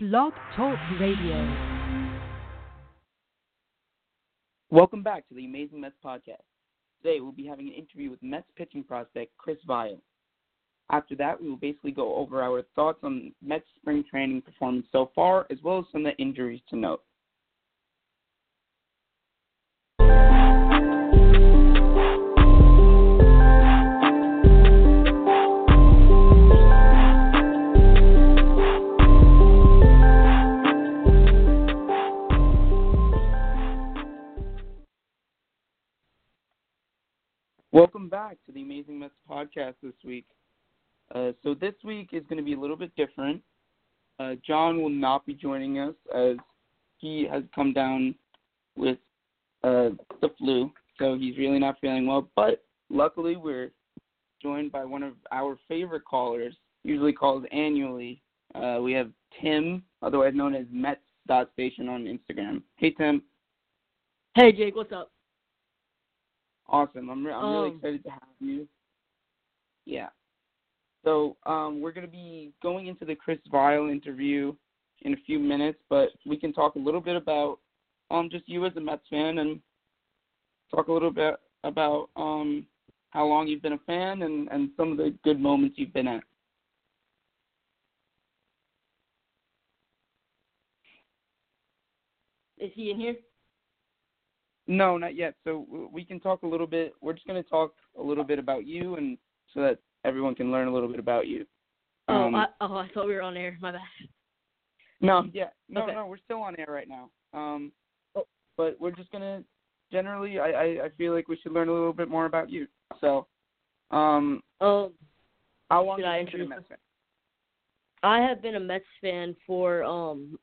Blog Talk Radio. Welcome back to the Amazing Mets podcast. Today we'll be having an interview with Mets pitching prospect Chris Viall. After that, we will basically go over our thoughts on Mets spring training performance so far, as well as some of the injuries to note. Welcome back to the Amazing Mets podcast this week. Uh, so this week is going to be a little bit different. Uh, John will not be joining us as he has come down with uh, the flu, so he's really not feeling well. But luckily, we're joined by one of our favorite callers, usually called annually. Uh, we have Tim, otherwise known as Mets Station on Instagram. Hey Tim. Hey Jake, what's up? Awesome. I'm re- I'm really Um, excited to have you. Yeah. So um, we're going to be going into the Chris Viall interview in a few minutes, but we can talk a little bit about um just you as a Mets fan and talk a little bit about um how long you've been a fan and and some of the good moments you've been at. Is he in here? No, not yet. So we can talk a little bit. We're just going to talk a little bit about you and so that everyone can learn a little bit about you. Um, oh, I, oh, I thought we were on air. My bad. No, yeah, no, Okay. no, we're still on air right now. Um, Oh. but we're just gonna generally, I, I, I feel like we should learn a little bit more about you. So, um, Um, how long have I you been a Mets fan? I have been a Mets fan for um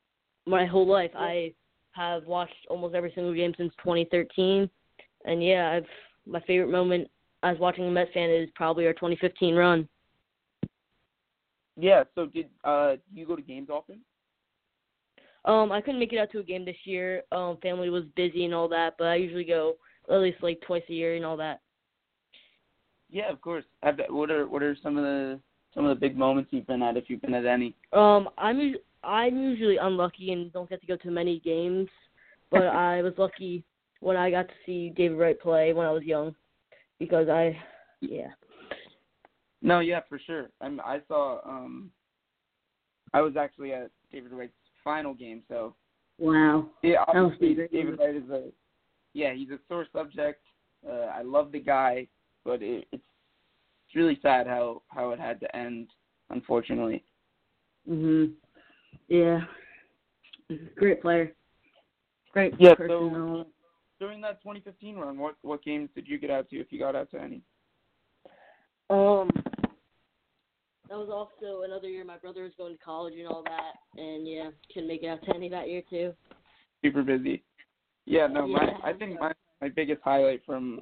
my whole life. I have watched almost every single game since 2013, and yeah, I've my favorite moment as watching a Mets fan is probably our 2015 run. Yeah. So did uh you go to games often? Um, I couldn't make it out to a game this year. Um, family was busy and all that, but I usually go at least like twice a year and all that. Yeah, of course. Have, what are what are some of the some of the big moments you've been at if you've been at any? Um, I'm I'm usually unlucky and don't get to go to many games, but I was lucky when I got to see David Wright play when I was young, because I, yeah. No, yeah, for sure. I'm, I saw. um I was actually at David Wright's final game, so Wow. Yeah, obviously. David Wright is a yeah, he's a sore subject. Uh, I love the guy, but it, it's it's really sad how how it had to end, unfortunately. Mhm. Yeah. Great player. Great Yeah, person. so- During that 2015 run, what what games did you get out to, if you got out to any? Um, that was also another year my brother was going to college and all that, and yeah, couldn't make it out to any that year too. Super busy. Yeah, no, my I think my my biggest highlight from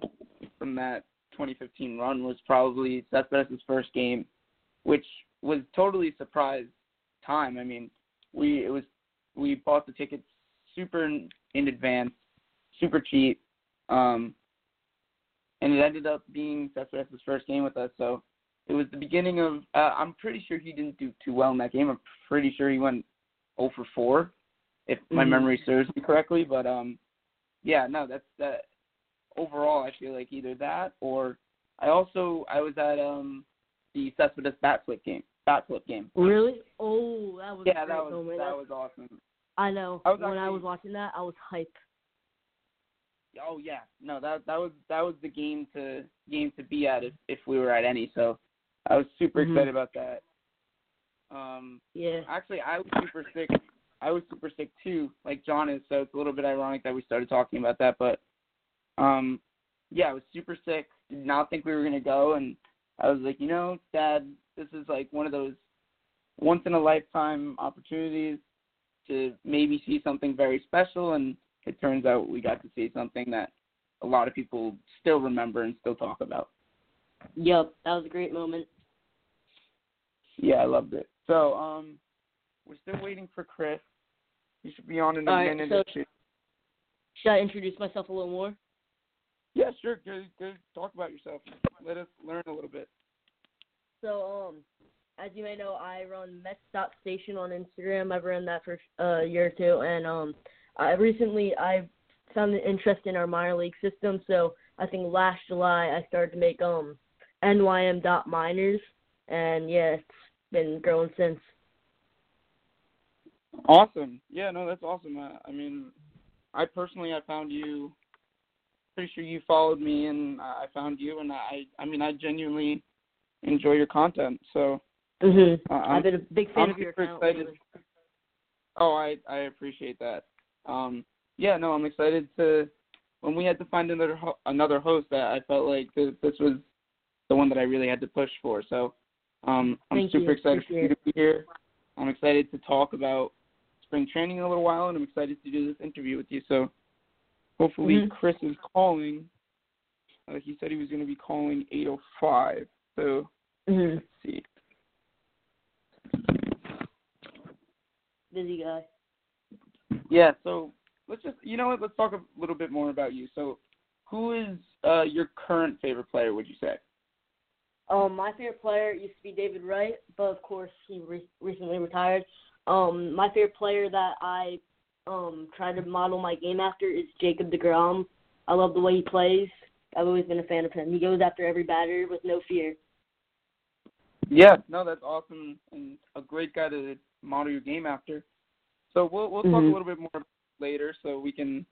from that 2015 run was probably Cespedes' first game, which was totally surprise time. I mean, we it was we bought the tickets super in, in advance, super cheap, um, and it ended up being Cespedes' first game with us. So it was the beginning of. Uh, I'm pretty sure he didn't do too well in that game. I'm pretty sure he went 0 for 4, if my Mhm. memory serves me correctly. But um, yeah, no, that's that. Overall, I feel like either that or I also I was at um the Cespedes bat flip game. Bat flip game. Really? Oh, that was a Yeah, that was moment. that That's- was awesome. I know. I when I was watching that, I was hype. Oh yeah, no that that was that was the game to game to be at if if we were at any. So I was super Mhm. excited about that. Um, Yeah. actually, I was super sick. I was super sick too, like John is. So it's a little bit ironic that we started talking about that. But um, yeah, I was super sick. Did not think we were gonna go, and I was like, you know, Dad, this is like one of those once in a lifetime opportunities to maybe see something very special, and it turns out we got to see something that a lot of people still remember and still talk about. Yep, that was a great moment. Yeah, I loved it. So, um, we're still waiting for Chris. He should be on in a All right, minute so- or two. Should I introduce myself a little more? Yeah, sure. Go, go talk about yourself. Let us learn a little bit. So, um, as you may know, I run Mets Station on Instagram. I've run that for a year or two, and um, I recently I found an interest in our minor league system. So I think last July I started to make um NYM dot minors, and yeah, it's been growing since. Awesome. Yeah, no, that's awesome. I, I mean, I personally I found you. Pretty sure you followed me, and I found you, and I I mean I genuinely enjoy your content. So Mhm. uh, I'm, I've been a big fan I'm of your account. excited. lately. Oh, I I appreciate that. Um, yeah, no, I'm excited to. When we had to find another ho- another host, I, I felt like this, this was the one that I really had to push for. So, um, I'm Thank super you. excited for you to be here. I'm excited to talk about spring training in a little while, and I'm excited to do this interview with you. So, hopefully, Mhm. Chris is calling. Uh, he said he was going to be calling 8:05. So Mhm. let's see. Busy guy. Yeah, so let's just you know what, let's talk a little bit more about you. So who is uh your current favorite player, would you say? Um, my favorite player used to be David Wright, but of course he re- recently retired. Um, my favorite player that I um try to model my game after is Jacob Degrom. I love the way he plays. I've always been a fan of him. He goes after every batter with no fear. Yeah, no, that's awesome and a great guy to model your game after. So we'll we'll talk a Mhm. little bit more later so we can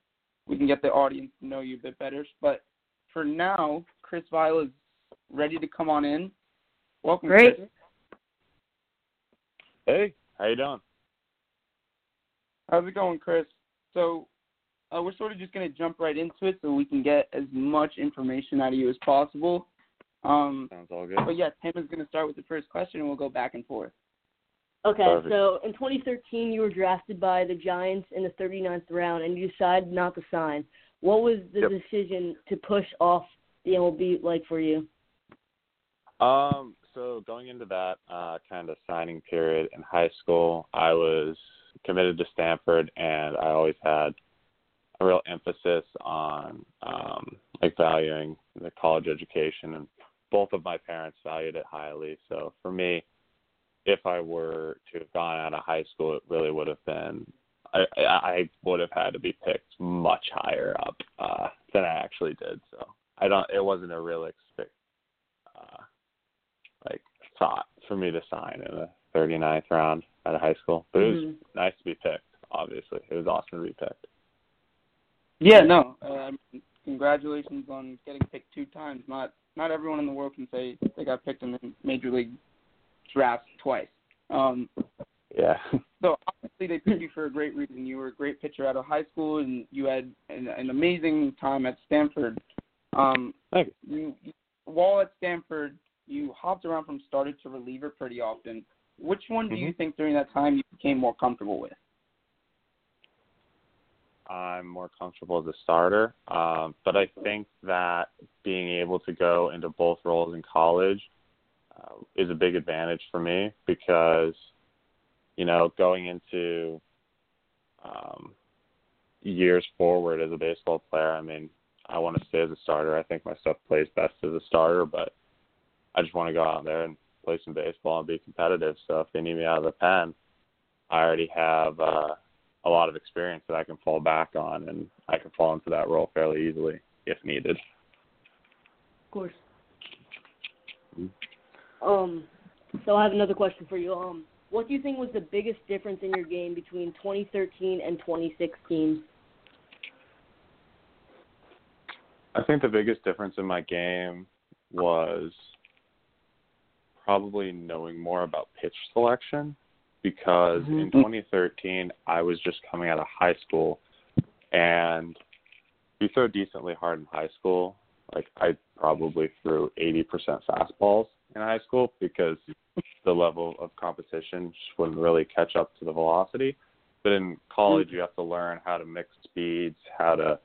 we can get the audience to know you a bit better. But for now, Chris Viall is ready to come on in. Welcome, Great. Chris. Hey, how you doing? How's it going, Chris? So uh, we're sort of just going to jump right into it so we can get as much information out of you as possible. Um, Sounds all good. but yeah, Tim is going to start with the first question, and we'll go back and forth. Okay, Perfect. so in 2013 you were drafted by the Giants in the 39th round, and you decided not to sign. What was the Yep. decision to push off the MLB like for you? Um, so going into that uh, kind of signing period in high school, I was committed to Stanford, and I always had a real emphasis on um, like valuing the college education, and both of my parents valued it highly. So for me, if I were to have gone out of high school, it really would have been I, I I would have had to be picked much higher up uh, than I actually did. So I don't. It wasn't a realistic uh, like thought for me to sign in the 39th round out of high school. But it was Mhm. nice to be picked. Obviously, it was awesome to be picked. Yeah, no. Uh, mean, congratulations on getting picked two times. Not not everyone in the world can say they got picked in the major league draft twice. Um, Yeah. so obviously they picked you for a great reason. You were a great pitcher out of high school, and you had an, an amazing time at Stanford. Um, Thank you, you while at Stanford, you hopped around from starter to reliever pretty often. Which one do you think during that time you became more comfortable with? I'm more comfortable as a starter. Um, but I think that being able to go into both roles in college uh, is a big advantage for me because, you know, going into um, years forward as a baseball player, I mean, I want to stay as a starter. I think my stuff plays best as a starter, but I just want to go out there and play some baseball and be competitive. So if they need me out of the pen, I already have uh, a lot of experience that I can fall back on, and I can fall into that role fairly easily if needed. Of course. Mhm. Um, so I have another question for you. Um, what do you think was the biggest difference in your game between 2013 and 2016? I think the biggest difference in my game was probably knowing more about pitch selection because in Mhm. 2013 I was just coming out of high school and we throw decently hard in high school. Like I probably threw 80% fastballs in high school because the level of competition just wouldn't really catch up to the velocity. But in college, you have to learn how to mix speeds, how to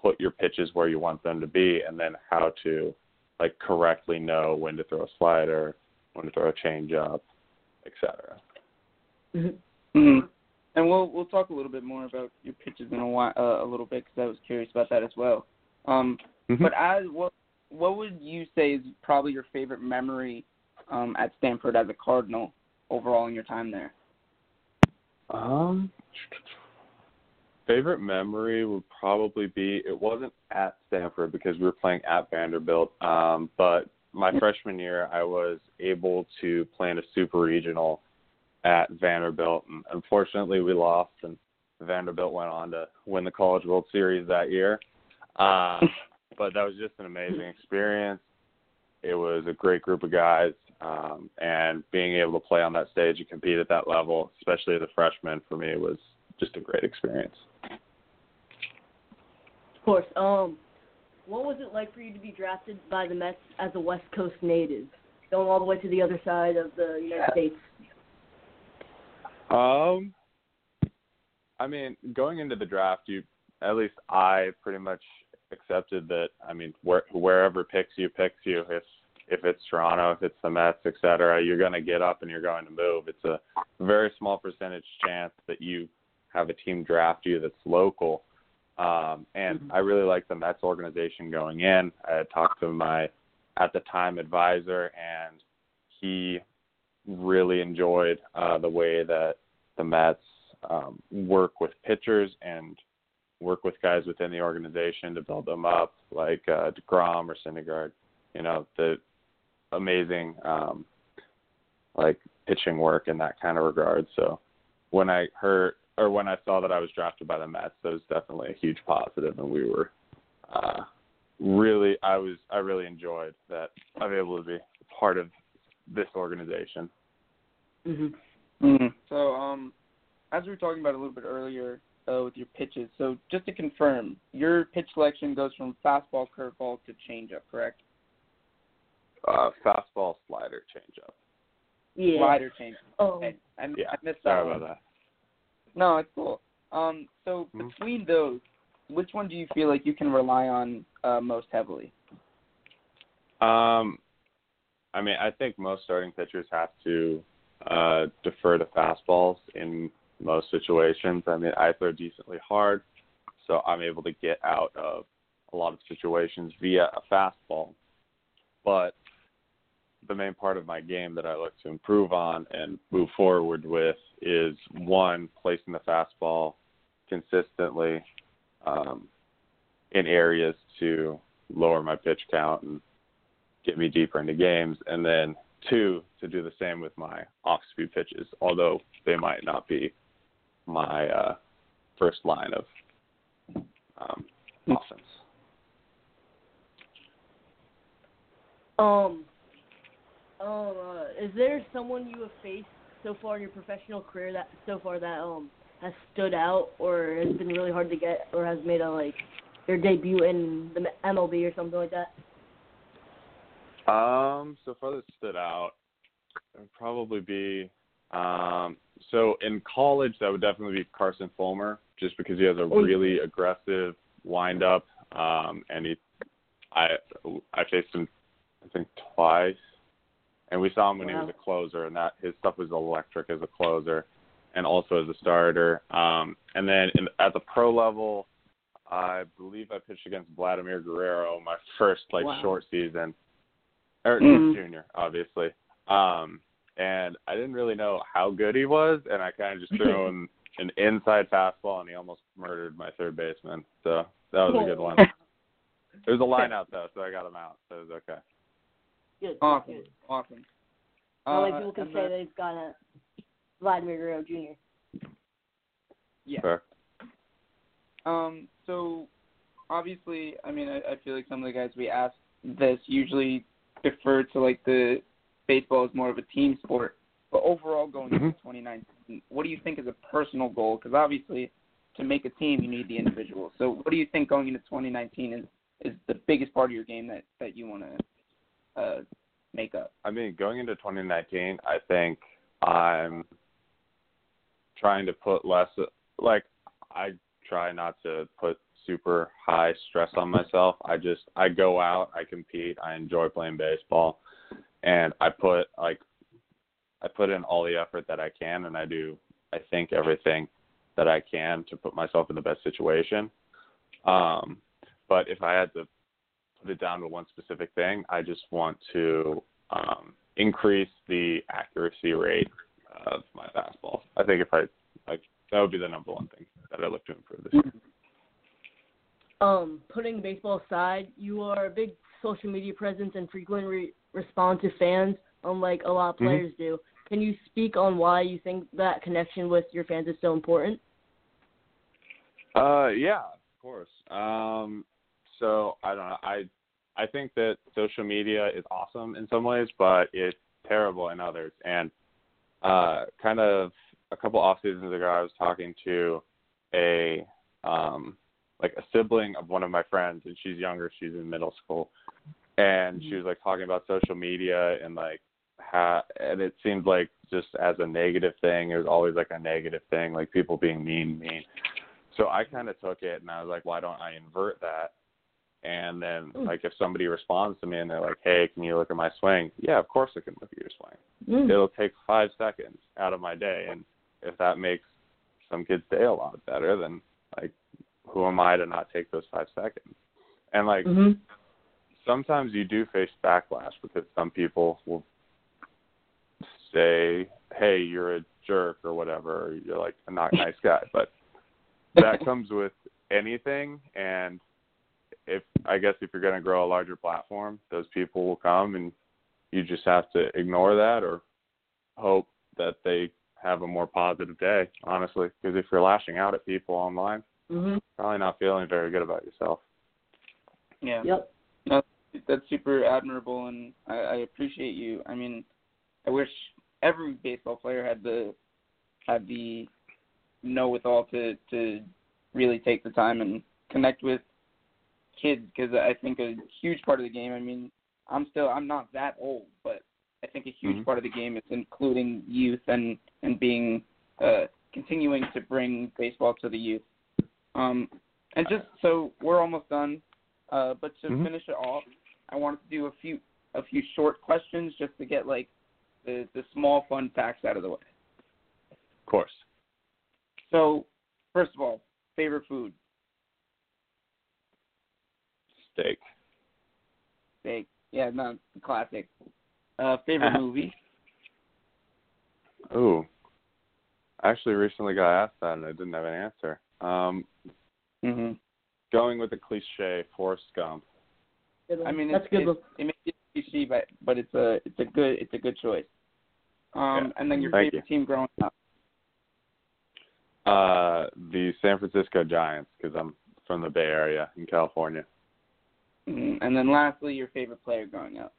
put your pitches where you want them to be, and then how to like correctly know when to throw a slider, when to throw a changeup, etc. hmm And we'll we'll talk a little bit more about your pitches in a while, uh, a little bit because I was curious about that as well. Um, Mhm. But as what what would you say is probably your favorite memory um, at Stanford as a Cardinal overall in your time there? Um, favorite memory would probably be it wasn't at Stanford because we were playing at Vanderbilt. Um, but my freshman year, I was able to play in a super regional at Vanderbilt, and unfortunately, we lost, and Vanderbilt went on to win the College World Series that year. Uh, but that was just an amazing experience. It was a great group of guys, um, and being able to play on that stage and compete at that level, especially as a freshman, for me was just a great experience. Of course. Um, what was it like for you to be drafted by the Mets as a West Coast native, going all the way to the other side of the United States? Um, I mean, going into the draft, you at least I pretty much accepted that. I mean, where, wherever picks you, picks you. If if it's Toronto, if it's the Mets, et cetera, you're going to get up and you're going to move. It's a very small percentage chance that you have a team draft you that's local. Um, and Mhm. I really like the Mets organization going in. I had talked to my at the time advisor, and he really enjoyed uh, the way that the Mets um, work with pitchers and work with guys within the organization to build them up, like uh, Degrom or Syndergaard. You know, the amazing um, like pitching work in that kind of regard. So when I heard or when I saw that I was drafted by the Mets, that was definitely a huge positive, and we were uh, really I was I really enjoyed that I'm able to be part of this organization. hmm Mm-hmm. So, um, as we were talking about a little bit earlier uh, with your pitches, so just to confirm, your pitch selection goes from fastball, curveball to changeup, correct? Uh, fastball, slider, changeup. Yeah. Slider change. Oh, Okay, I, Yeah, I missed that Sorry one. about that. No, it's cool. Um, so Mhm. between those, which one do you feel like you can rely on uh, most heavily? Um, I mean, I think most starting pitchers have to uh, defer to fastballs in most situations. I mean, I throw decently hard, so I'm able to get out of a lot of situations via a fastball. But the main part of my game that I look to improve on and move forward with is one, placing the fastball consistently um, in areas to lower my pitch count and get me deeper into games, and then two to do the same with my off speed pitches, although they might not be my uh, first line of um, offense. Um, um, uh, is there someone you have faced so far in your professional career that so far that um has stood out or has been really hard to get or has made a like your debut in the MLB or something like that? Um, so far that stood out it would probably be um so in college that would definitely be Carson Fulmer, just because he has a Oh, really aggressive wind up. Um and he I I faced him I think twice. And we saw him when he was a closer and that his stuff was electric as a closer and also as a starter. Um and then in, at the pro level I believe I pitched against Vladimir Guerrero my first like Wow. short season or Mhm. junior, obviously. Um, and I didn't really know how good he was, and I kind of just threw him an inside fastball, and he almost murdered my third baseman. So that was a good one. There was a line out though, so I got him out, so it was okay. Good. Awesome, Good. awesome. Not like Uh, people can say the- that he's got a Vladimir Guerrero Jr. Yeah. Fair. Um, so obviously, I mean, I, I feel like some of the guys we asked this usually defer to like the baseball is more of a team sport. But overall, going into Mhm. 2019, what do you think is a personal goal? Because obviously, to make a team, you need the individual. So, what do you think going into 2019 is is the biggest part of your game that that you want to uh, make up? I mean, going into 2019, I think I'm trying to put less. Like, I try not to put super high stress on myself. I just I go out, I compete, I enjoy playing baseball, and I put like I put in all the effort that I can, and I do I think everything that I can to put myself in the best situation. Um, but if I had to put it down to one specific thing, I just want to um, increase the accuracy rate of my fastball. I think if I like that would be the number one thing that I look to improve this year. Um, putting baseball aside, you are a big social media presence and frequently respond to fans, unlike a lot of Mhm. players do. Can you speak on why you think that connection with your fans is so important? Uh, yeah, of course. Um, so I don't know. I I think that social media is awesome in some ways, but it's terrible in others. And uh, kind of a couple off seasons ago, I was talking to a um, like a sibling of one of my friends, and she's younger. She's in middle school, and she was like talking about social media and like how, and it seemed like just as a negative thing. It was always like a negative thing, like people being mean, mean. So I kind of took it and I was like, why don't I invert that? And then, Mm. like, if somebody responds to me and they're like, hey, can you look at my swing? Yeah, of course I can look at your swing. Mm. It'll take five seconds out of my day. And if that makes some kid's day a lot better, then, like, who am I to not take those five seconds? And, like, hmm sometimes you do face backlash because some people will say, "Hey, you're a jerk" or whatever. Or you're like a not nice guy, but that comes with anything. And if I guess if you're going to grow a larger platform, those people will come, and you just have to ignore that or hope that they have a more positive day. Honestly, because if you're lashing out at people online, hmm probably not feeling very good about yourself. Yeah. Yep. that's super admirable, and I, I appreciate you. I mean, I wish every baseball player had the had the know with all to to really take the time and connect with kids because I think a huge part of the game. I mean, I'm still I'm not that old, but I think a huge Mhm. part of the game is including youth and and being uh, continuing to bring baseball to the youth. Um, and just so we're almost done, uh, but to Mhm. finish it off, I wanted to do a few a few short questions just to get like the the small fun facts out of the way. Of course. So, first of all, favorite food, Steak. steak. Yeah, no, classic. Uh, favorite Uh-huh. movie, Ooh. I actually recently got asked that and I didn't have an answer. Um, hmm going with the cliche, Forrest Gump. I mean, that's it's, a good. it's, it may be cliche, but but it's a it's a good it's a good choice. Um, Yeah. and then your Thank favorite team growing up. Uh, the San Francisco Giants, because I'm from the Bay Area in California. Mhm. And then lastly, your favorite player growing up.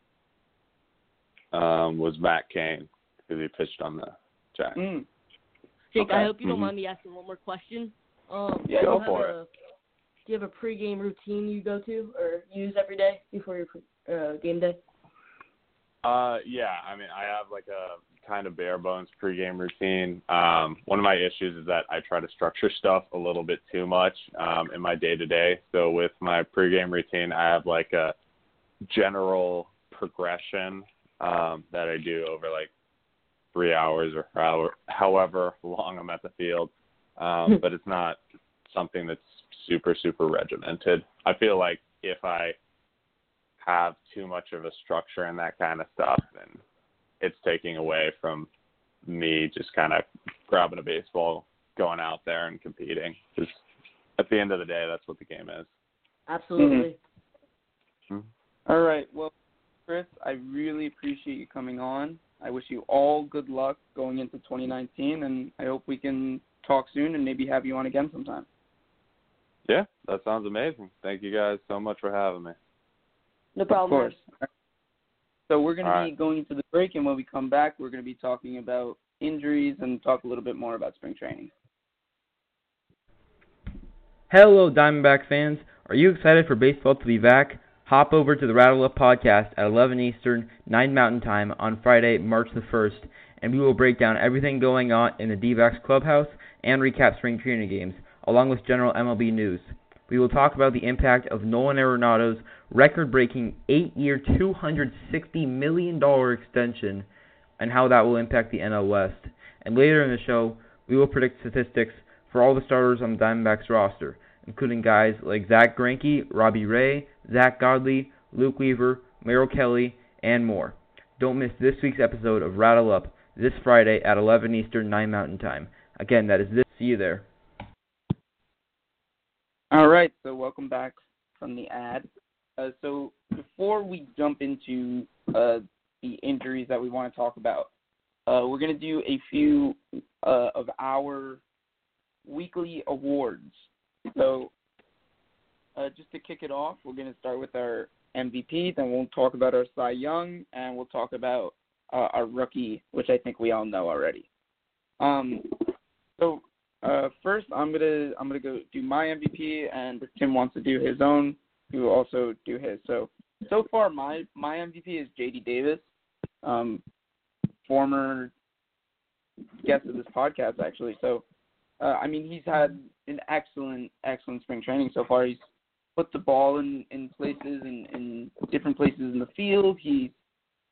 Um, was Matt Cain, because he pitched on the Giants. Mm. Jake, Okay. I hope you don't Mhm. mind me asking one more question. Um, Yeah, do go you have for a, Do you have a pregame routine you go to or use every day before your pre- uh, game day? Uh, yeah. I mean, I have like a kind of bare bones pregame routine. Um, one of my issues is that I try to structure stuff a little bit too much um, in my day to day. So with my pregame routine, I have like a general progression um, that I do over like three hours or however, however long I'm at the field. Um, but it's not something that's super super regimented. I feel like if I have too much of a structure and that kind of stuff, then it's taking away from me just kind of grabbing a baseball, going out there and competing. Because at the end of the day, that's what the game is. Absolutely. Mm-hmm. Mm-hmm. All right. Well, Chris, I really appreciate you coming on. I wish you all good luck going into 2019, and I hope we can talk soon and maybe have you on again sometime. Yeah, that sounds amazing. Thank you guys so much for having me. No problem. Of course. So we're going to be right. going into the break, and when we come back, we're going to be talking about injuries and talk a little bit more about spring training. Hello, Diamondback fans. Are you excited for baseball to be back? Hop over to the Rattle Up podcast at 11 Eastern, 9 Mountain Time on Friday, March the 1st, and we will break down everything going on in the D-backs clubhouse and recap spring training games, along with general MLB news. We will talk about the impact of Nolan Arenado's record-breaking 8-year, $260 million extension and how that will impact the NL West. And later in the show, we will predict statistics for all the starters on the Diamondbacks roster, including guys like Zack Greinke, Robbie Ray, Zack Godley, Luke Weaver, Merrill Kelly, and more. Don't miss this week's episode of Rattle Up this Friday at 11 Eastern, 9 Mountain Time. Again, that is this. See you there. All right, so welcome back from the ad. Uh, so before we jump into uh, the injuries that we want to talk about, uh, we're going to do a few uh, of our weekly awards. So uh, just to kick it off, we're going to start with our MVP, then we'll talk about our Cy Young, and we'll talk about uh, our rookie, which I think we all know already. Um, so uh, first, I'm gonna I'm gonna go do my MVP, and if Tim wants to do his own, he will also do his. So so far, my my MVP is J.D. Davis, um, former guest of this podcast actually. So uh, I mean, he's had an excellent excellent spring training so far. He's put the ball in in places in in different places in the field. He's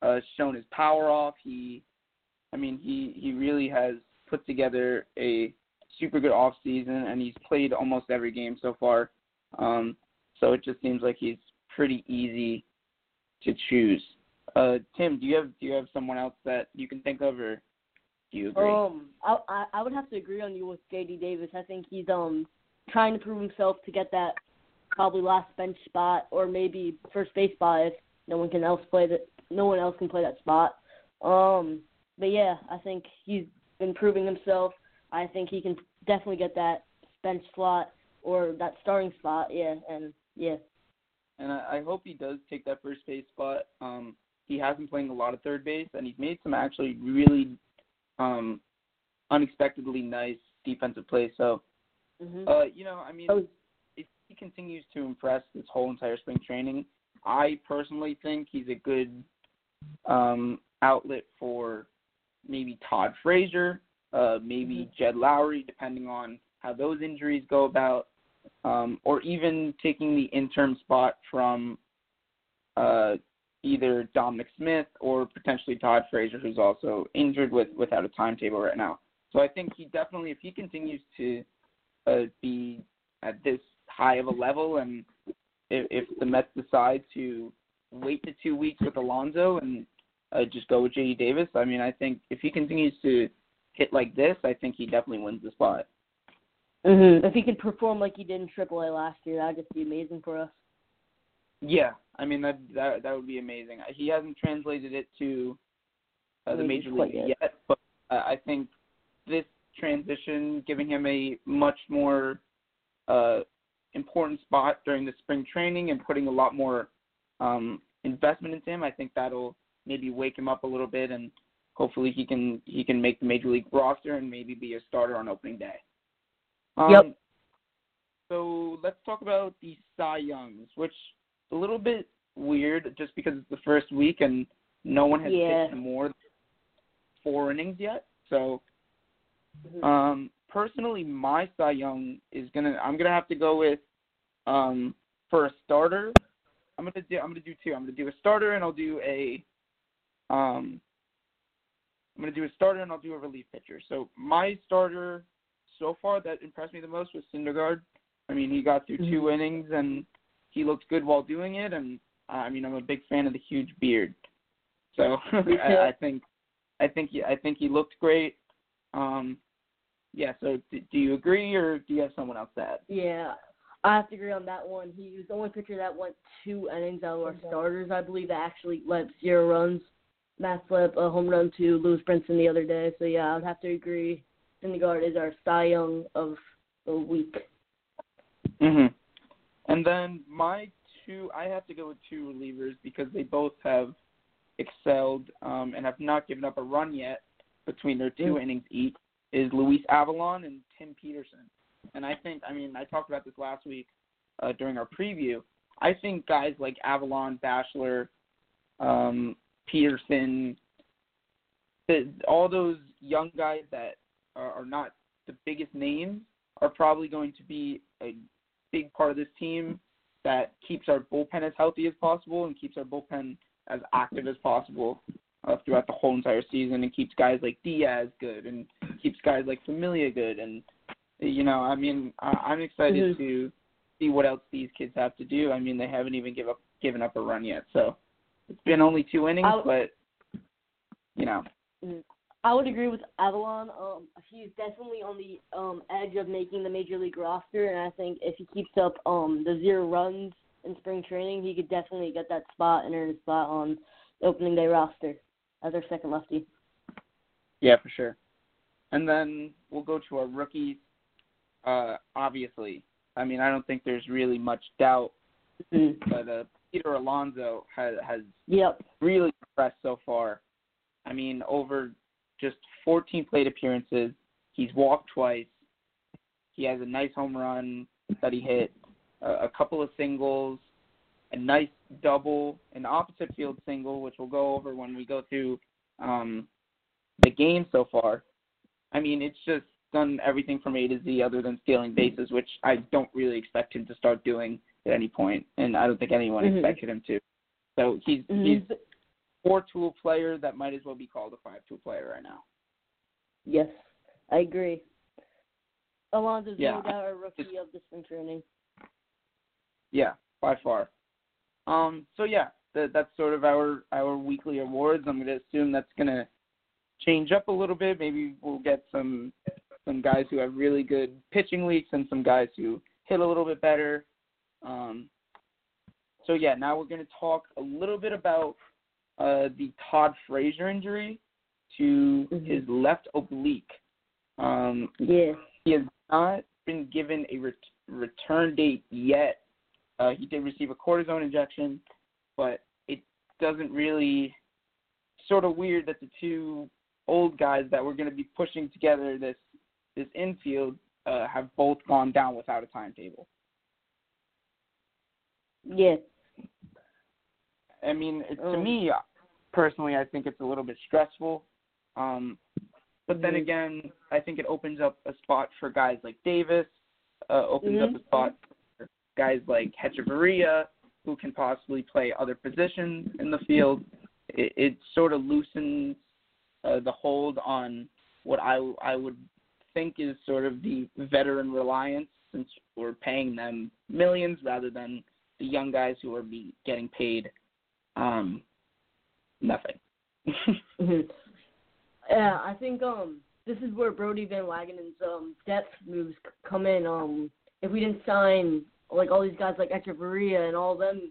uh, shown his power off. He, I mean, he he really has put together a super good off season, and he's played almost every game so far. Um, so it just seems like he's pretty easy to choose. Uh, Tim, do you have do you have someone else that you can think of, or do you agree? Um, I I, would have to agree on you with J.D. Davis. I think he's um trying to prove himself to get that probably last bench spot or maybe first base spot if no one can else play that no one else can play that spot. Um, but yeah, I think he's been proving himself. I think he can definitely get that bench slot or that starting spot. Yeah, and yeah. And I, I hope he does take that first base spot. Um, he has been playing a lot of third base, and he's made some actually really um, unexpectedly nice defensive plays. So, Mm-hmm. uh, you know, I mean, Oh. if he continues to impress this whole entire spring training, I personally think he's a good um, outlet for maybe Todd Frazier, uh, maybe Jed Lowrie, depending on how those injuries go about, um, or even taking the interim spot from uh, either Dominic Smith or potentially Todd Frazier, who's also injured with without a timetable right now. So I think he definitely, if he continues to uh, be at this high of a level, and if, if the Mets decide to wait the two weeks with Alonso and uh, just go with J.D. Davis, I mean, I think if he continues to hit like this, I think he definitely wins the spot. Mm-hmm. If he could perform like he did in AAA last year, that'd just be amazing for us. Yeah, I mean that that that would be amazing. He hasn't translated it to uh, the major league yet. yet, but uh, I think this transition, giving him a much more uh, important spot during the spring training and putting a lot more um, investment into him, I think that'll maybe wake him up a little bit, and hopefully he can he can make the major league roster and maybe be a starter on opening day. Um, Yep. So let's talk about the Cy Youngs, which is a little bit weird just because it's the first week and no one has Yeah. pitched more than four innings yet. So Mhm. um, personally, my Cy Young is gonna. I'm gonna have to go with um, for a starter. I'm gonna do. I'm gonna do two. I'm gonna do a starter and I'll do a. Um, I'm gonna do a starter and I'll do a relief pitcher. So my starter so far that impressed me the most was Syndergaard. I mean, he got through two innings and he looked good while doing it. And uh, I mean, I'm a big fan of the huge beard. So I, I think, I think, he, I think he looked great. Um, yeah. So do, do you agree, or do you have someone else to add? Yeah, I have to agree on that one. He was the only pitcher that went two innings out of our starters, I believe, that actually led zero runs. Matt Flip a home run to Lewis Brinson the other day. So yeah, I would have to agree. Syndergaard is our Cy Young of the week. hmm And then my two, I have to go with two relievers because they both have excelled um, and have not given up a run yet between their two Mm. innings each. Is Luis Avilan and Tim Peterson. And I think, I mean, I talked about this last week uh, during our preview. I think guys like Avalon, Bashlor, um, Peterson, the, all those young guys that are, are not the biggest names are probably going to be a big part of this team that keeps our bullpen as healthy as possible and keeps our bullpen as active as possible uh, throughout the whole entire season and keeps guys like Diaz good and keeps guys like Familia good and you know I mean I, I'm excited Mhm. to see what else these kids have to do. I mean they haven't even give up given up a run yet, so it's been only two innings, but you know. I would agree with Avilan. Um, he's definitely on the um edge of making the major league roster, and I think if he keeps up um the zero runs in spring training, he could definitely get that spot and earn a spot on the opening day roster as our second lefty. Yeah, for sure. And then we'll go to our rookies. Uh, obviously, I mean, I don't think there's really much doubt Mm-hmm. uh, Peter Alonso has has Yep. really impressed so far. I mean, over just 14 plate appearances, he's walked twice. He has a nice home run that he hit, a, a couple of singles, a nice double, an opposite field single, which we'll go over when we go through um, the game so far. I mean, it's just done everything from A to Z other than stealing bases, which I don't really expect him to start doing at any point, and I don't think anyone Mhm. expected him to. So he's Mhm. he's four tool player that might as well be called a five tool player right now. Yes, I agree. Alonso's Yeah, no doubt our rookie of the spring training. Yeah, by far. Um, so yeah, that, that's sort of our our weekly awards. I'm going to assume that's going to change up a little bit. Maybe we'll get some some guys who have really good pitching weeks and some guys who hit a little bit better. Um, so yeah, now we're going to talk a little bit about uh, the Todd Frazier injury to Mhm. his left oblique. Um, Yeah. he has not been given a ret- return date yet. Uh, he did receive a cortisone injection, but it doesn't really. Sort of weird that the two old guys that were going to be pushing together this this infield uh, have both gone down without a timetable. Yeah. I mean, it, to Um, me personally, I think it's a little bit stressful. Um, but then Mhm. again, I think it opens up a spot for guys like Davis. Uh, opens up Mhm. a spot for guys like Hechavarria, who can possibly play other positions in the field. It, it sort of loosens uh, the hold on what I I would think is sort of the veteran reliance, since we're paying them millions rather than the young guys who are be getting paid um nothing. Mhm. Yeah, I think um this is where Brodie Van Wagenen's um depth moves come in. Um, if we didn't sign like all these guys like Hechavarria and all them,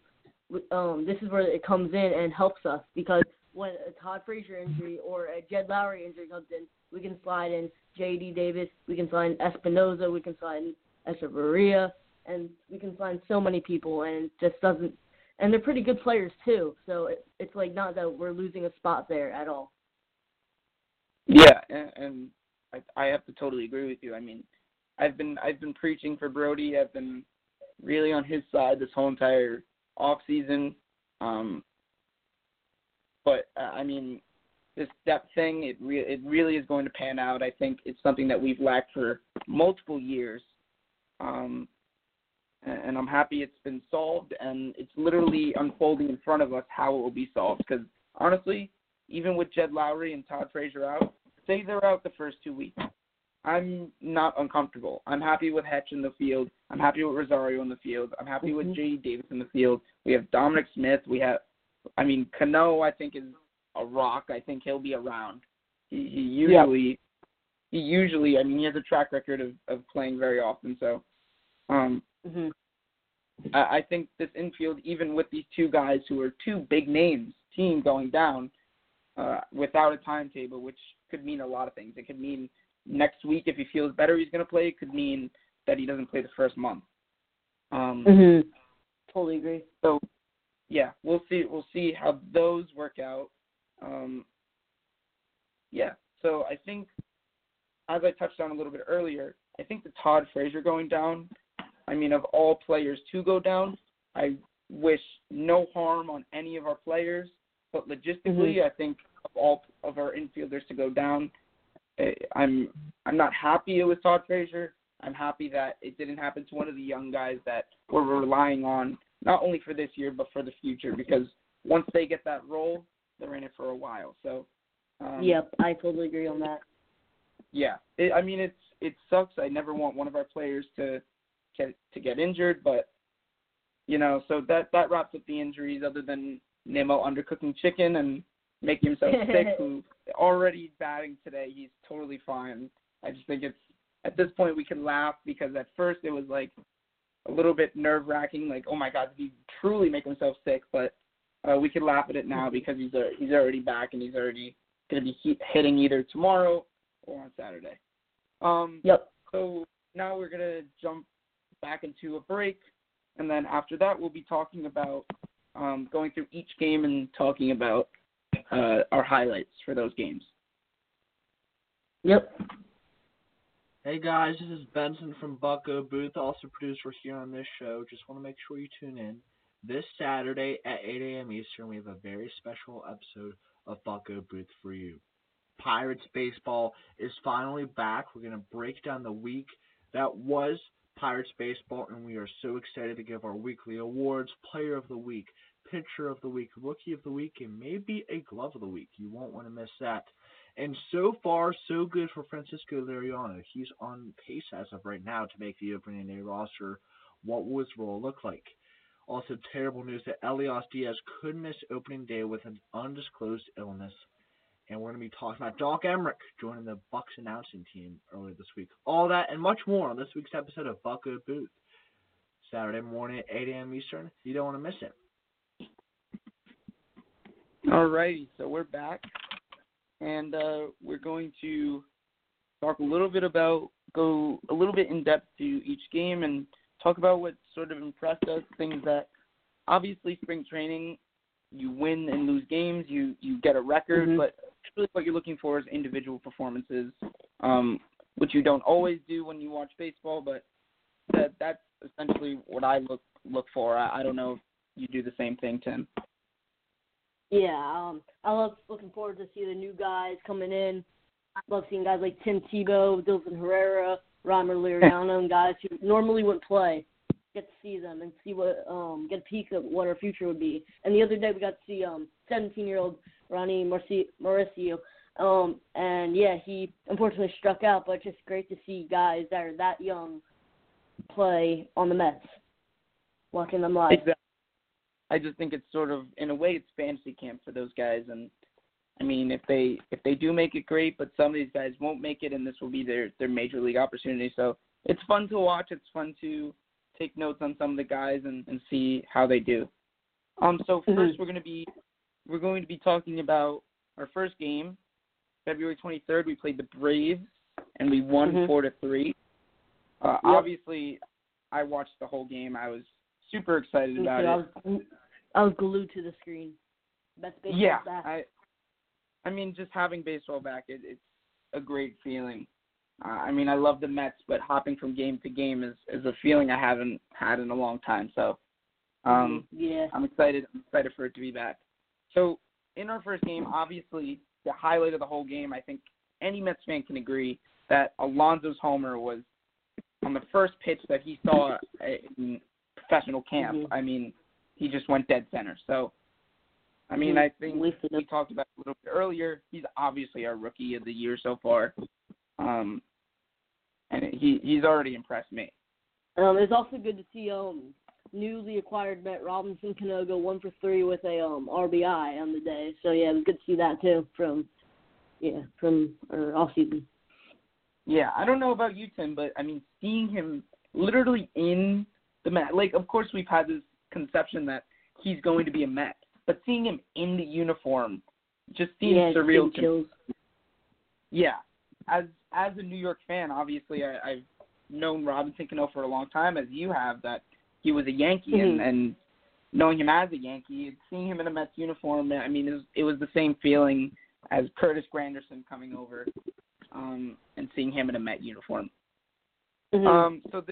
um, this is where it comes in and helps us because when a Todd Frazier injury or a Jed Lowrie injury comes in, we can slide in J.D. Davis, we can sign Espinosa, we can sign Hechavarria, and we can sign so many people, and it just doesn't. And they're pretty good players too, so it, it's like not that we're losing a spot there at all. Yeah, and, and I, I have to totally agree with you. I mean, I've been I've been preaching for Brodie. I've been really on his side this whole entire off season. Um, but uh, I mean, this depth thing it re- it really is going to pan out. I think it's something that we've lacked for multiple years. Um, and I'm happy it's been solved, and it's literally unfolding in front of us how it will be solved. Because honestly, even with Jed Lowrie and Todd Frazier out, say they're out the first two weeks. I'm not uncomfortable. I'm happy with Hetch in the field. I'm happy with Rosario in the field. I'm happy with Mhm. J.D. Davis in the field. We have Dominic Smith. We have, I mean, Cano. I think is a rock. I think he'll be around. He, he usually, he usually. I mean, he has a track record of of playing very often. So, um, hmm I, I think this infield, even with these two guys who are two big names, team going down uh, without a timetable, which could mean a lot of things. It could mean next week if he feels better, he's going to play. It could mean that he doesn't play the first month. Um, hmm Totally agree. so, yeah, we'll see. We'll see how those work out. Um, yeah. So I think, as I touched on a little bit earlier, I think the Todd Frazier going down. I mean, of all players to go down, I wish no harm on any of our players. But logistically, I think of all of our infielders to go down, eh, I'm I'm not happy it was Todd Frazier. I'm happy that it didn't happen to one of the young guys that we're relying on not only for this year but for the future because once they get that role, they're in it for a while. So, um, yep, I totally agree on that. yeah. It, I mean, it's it sucks. I never want one of our players to get to get injured, but you know, so that that wraps up the injuries. Other than Nimmo undercooking chicken, and making himself sick, who already batting today, he's totally fine. I just think it's at this point we can laugh because at first it was like a little bit nerve wracking, like oh my god, did he truly make himself sick? But uh, we can laugh at it now because he's uh, he's already back and he's already going to be he- hitting either tomorrow or on Saturday. Um, Yep. so now we're gonna jump back into a break, and then after that we'll be talking about um, going through each game and talking about uh, our highlights for those games. Yep. Hey guys, this is Benson from Bucco Booth, also producer here on this show. Just want to make sure you tune in. This Saturday at 8 a.m. Eastern, we have a very special episode of Bucco Booth for you. Pirates baseball is finally back. We're going to break down the week that was Pirates baseball, and we are so excited to give our weekly awards Player of the Week, Pitcher of the Week, Rookie of the Week, and maybe a Glove of the Week. You won't want to miss that. And so far, so good for Francisco Liriano. He's on pace as of right now to make the opening day roster. What will his role look like? Also, terrible news that Elias Diaz could miss opening day with an undisclosed illness. And we're going to be talking about Doc Emrick joining the Bucs announcing team earlier this week. All that and much more on this week's episode of Bucco Booth. Saturday morning at 8 a.m. Eastern. You don't want to miss it. Alrighty, so we're back, and uh, we're going to talk a little bit about, go a little bit in depth to each game, and talk about what sort of impressed us. Things that, obviously, spring training, you win and lose games, you you get a record, Mhm. but really what you're looking for is individual performances, um, which you don't always do when you watch baseball, but that that's essentially what I look look for. I, I don't know if you do the same thing, Tim. Yeah, um, I love looking forward to see the new guys coming in. I love seeing guys like Tim Tebow, Dilson Herrera, Rymer Liriano, and guys who normally wouldn't play. Get to see them and see what um get a peek at what our future would be. And the other day we got to see um 17 year old Ronny Mauricio. Um and yeah, he unfortunately struck out, but it's just great to see guys that are that young play on the Mets. Watching them live. Exactly. I just think it's sort of in a way it's fantasy camp for those guys and I mean if they if they do make it great but some of these guys won't make it and this will be their their major league opportunity. So it's fun to watch, it's fun to take notes on some of the guys and, and see how they do. Um so 1st Mhm. we're gonna be we're going to be talking about our first game. February twenty third we played the Braves and we won Mhm. four to three. Uh Yep. obviously I watched the whole game. I was super excited about it. I was I was glued to the screen. Best baseball yeah, back. I, I mean, just having baseball back, it, it's a great feeling. Uh, I mean, I love the Mets, but hopping from game to game is is a feeling I haven't had in a long time. So, um, yeah. I'm excited. I'm excited for it to be back. So, in our first game, obviously, the highlight of the whole game, I think any Mets fan can agree that Alonso's homer was on the first pitch that he saw in professional camp. Mhm. I mean, he just went dead center. So, I mean. I think we talked about it a little bit earlier. He's obviously our rookie of the year so far, um, and he he's already impressed me. Um, it's also good to see um newly acquired Met Robinson Cano go one for three with a um RBI on the day. So yeah, it was good to see that too from yeah from or off season. Yeah, I don't know about you, Tim, but I mean, seeing him literally in the Met, like, of course, we've had this conception that he's going to be a Met, but seeing him in the uniform just seems yeah, surreal. To chills. Yeah, as as a New York fan, obviously, I, I've known Robinson Cano for a long time, as you have, that he was a Yankee, and, Mhm. and knowing him as a Yankee, seeing him in a Mets uniform, I mean, it was, it was the same feeling as Curtis Granderson coming over, um, and seeing him in a Met uniform. Mhm. Um, so a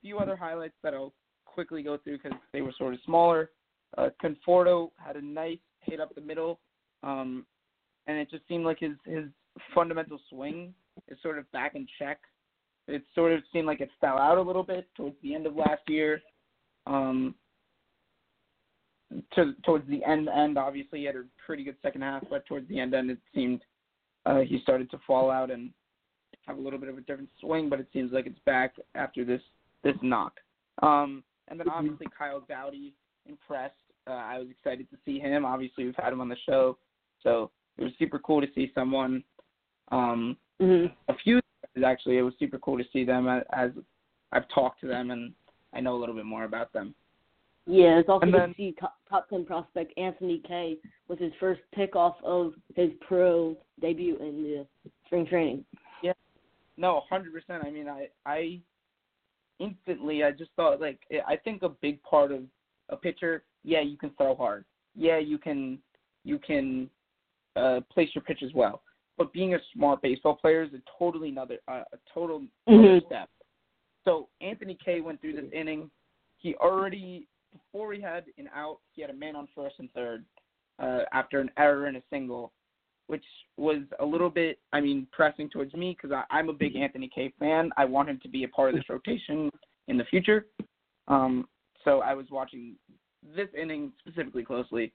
few other highlights that I'll quickly go through because they were sort of smaller. Uh, Conforto had a nice hit up the middle, um, and it just seemed like his his fundamental swing is sort of back in check. It sort of seemed like it fell out a little bit towards the end of last year. Um, to, towards the end, end obviously he had a pretty good second half, but towards the end, end it seemed uh, he started to fall out and have a little bit of a different swing, but it seems like it's back after this this knock. Um, and then Mhm. obviously Kyle Dowdy impressed. Uh, I was excited to see him. Obviously we've had him on the show So it was super cool to see someone. Um, hmm a few actually, it was super cool to see them as, as I've talked to them and I know a little bit more about them. Yeah, it's also And good to see top, top ten prospect Anthony Kay with his first pick off of his pro debut in the spring training. Yeah, no, hundred percent. I mean, I I instantly I just thought like I think a big part of a pitcher, yeah, you can throw hard, yeah, you can you can uh, place your pitches well, but being a smart baseball player is a totally another uh, a total another Mhm. step. So Anthony Kay went through this inning. He already before he had an out, he had a man on first and third uh, after an error and a single which was a little bit, I mean, pressing towards me because I'm a big Anthony Kay fan. I want him to be a part of this rotation in the future. Um, so I was watching this inning specifically closely.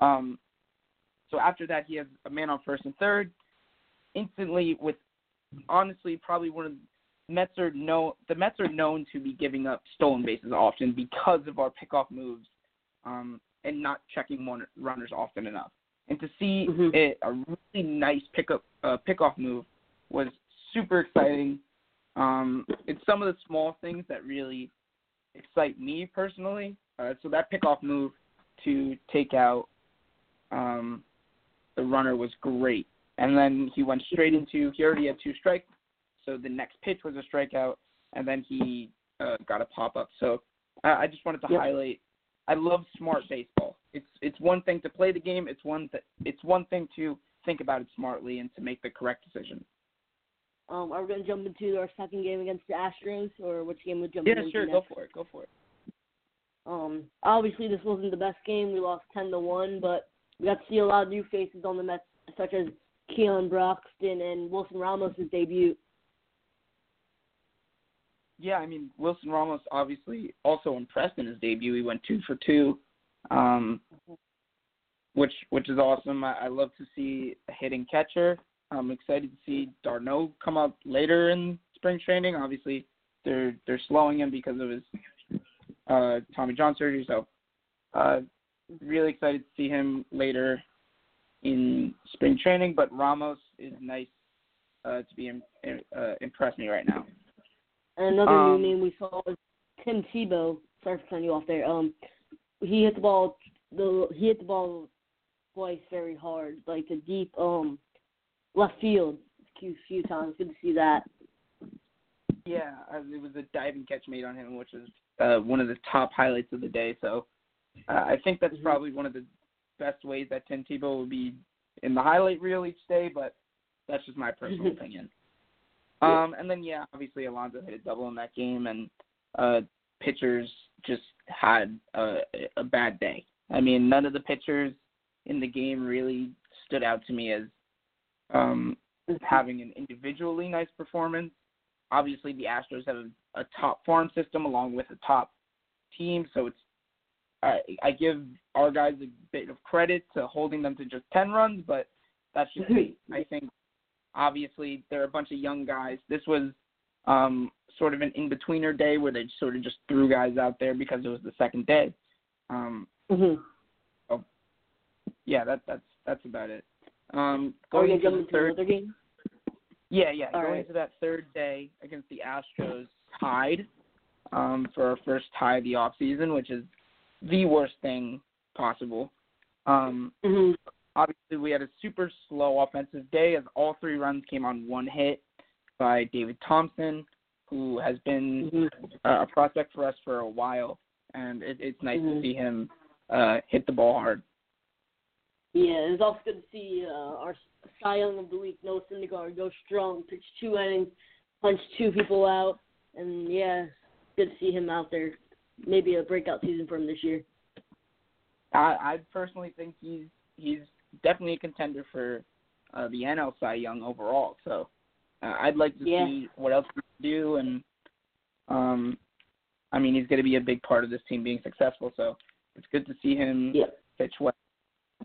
Um, so after that, he has a man on first and third. Instantly, with honestly probably one of Mets are no the Mets are known to be giving up stolen bases often because of our pickoff moves um, and not checking one, runners often enough and to see Mhm. it, a really nice pickup uh, pickoff move was super exciting. Um, it's some of the small things that really excite me personally. Uh, so that pickoff move to take out um, the runner was great, and then he went straight into. He already had two strikes, so the next pitch was a strikeout, and then he uh, got a pop up. So I, I just wanted to Yep. highlight. I love smart baseball. It's it's one thing to play the game. It's one th- it's one thing to think about it smartly and to make the correct decision. Um, are we gonna jump into our second game against the Astros, or which game we jump Yeah, into Yeah, sure. next? Go for it. Go for it. Um, obviously this wasn't the best game. We lost ten to one, but we got to see a lot of new faces on the Mets, such as Keon Broxton and Wilson Ramos' debut. Yeah, I mean Wilson Ramos obviously also impressed in his debut. He went two for two, um, which which is awesome. I, I love to see a hitting catcher. I'm excited to see d'Arnaud come up later in spring training. Obviously, they're they're slowing him because of his uh, Tommy John surgery. So, uh, really excited to see him later in spring training. But Ramos is nice uh, to be in, uh, impressed me right now. And another Um, new name we saw was Tim Tebow. Sorry for cutting you off there. Um, he hit the ball. The he hit the ball twice very hard, like a deep um left field a few, few times. Good to see that. Yeah, it was a diving catch made on him, which was uh, one of the top highlights of the day. So uh, I think that's Mhm. probably one of the best ways that Tim Tebow will be in the highlight reel each day, but that's just my personal opinion. Um, and then yeah, obviously Alonso hit a double in that game, and uh, pitchers just had a, a bad day. I mean, none of the pitchers in the game really stood out to me as um, having an individually nice performance. Obviously, the Astros have a, a top farm system along with a top team, so it's I, I give our guys a bit of credit to holding them to just ten runs, but that's just me. I think obviously they're a bunch of young guys. This was um, sort of an in betweener day where they sort of just threw guys out there because it was the second day. Um, hmm yeah, that that's that's about it. Um, going gonna into the third game? Yeah, yeah. All going right. into that third day against the Astros, tied um, for our first tie of the off season, which is the worst thing possible. Um, hmm obviously, we had a super slow offensive day as all three runs came on one hit by David Thompson, who has been uh, a prospect for us for a while, and it, it's nice Mhm. to see him uh, hit the ball hard. Yeah, it's also good to see uh, our Cy Young of the week, Noah Syndergaard, go strong, pitch two innings, punch two people out, and yeah, good to see him out there. Maybe a breakout season for him this year. I, I personally think he's he's definitely a contender for uh, the NL Cy Young overall. So uh, I'd like to Yeah. see what else he can do, and um, I mean he's going to be a big part of this team being successful. So it's good to see him Yeah. pitch well.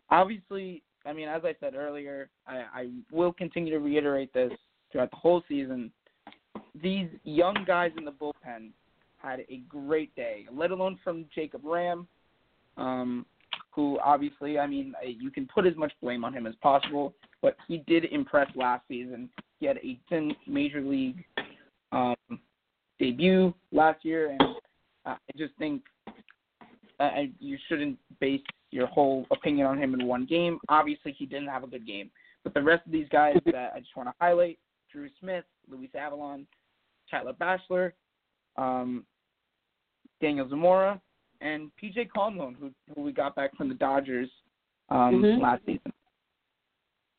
Obviously, I mean as I said earlier, I, I will continue to reiterate this throughout the whole season. These young guys in the bullpen had a great day, let alone from Jacob Rhame. Um, who obviously, I mean, you can put as much blame on him as possible, but he did impress last season. He had a 10 major league um, debut last year, and I just think uh, you shouldn't base your whole opinion on him in one game. Obviously, he didn't have a good game, but the rest of these guys that I just want to highlight: Drew Smith, Luis Avilan, Tyler Bashlor, um, Daniel Zamora, and PJ Conlon, who who we got back from the Dodgers um, Mhm. last season.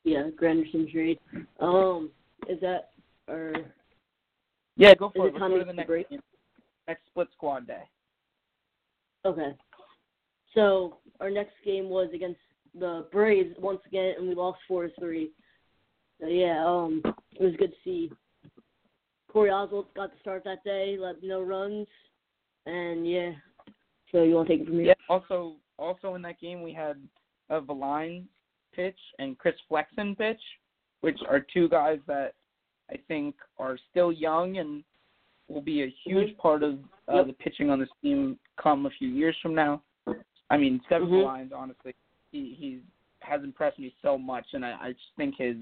Yeah, Granderson trade. Um, is that or Yeah, go for it it. Time go to the next break? next split squad day. okay? So our next game was against the Braves once again, and we lost four to three. So yeah, um, it was good to see. Corey Oswalt got to start that day, let no runs, and yeah. So you want to take it from here? Yeah. Also, also in that game we had a Valine pitch and Chris Flexen pitch, which are two guys that I think are still young and will be a huge part of uh, Yep. the pitching on this team come a few years from now. I mean, Seven Mhm. Villines, honestly, he he has impressed me so much, and I, I just think his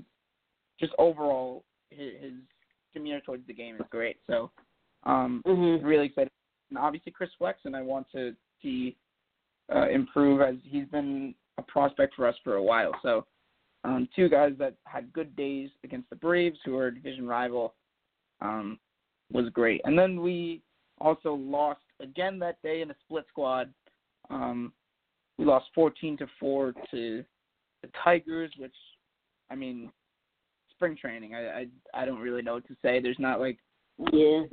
just overall his, his demeanor towards the game is great. So, um, Mhm. really excited. And obviously, Chris Flexen, I want to see uh, improve as he's been a prospect for us for a while. So, um, two guys that had good days against the Braves, who are a division rival, um, was great. And then we also lost again that day in a split squad. Um, we lost 14 to four to the Tigers, which, I mean, spring training. I I, I don't really know what to say. There's not like Yeah.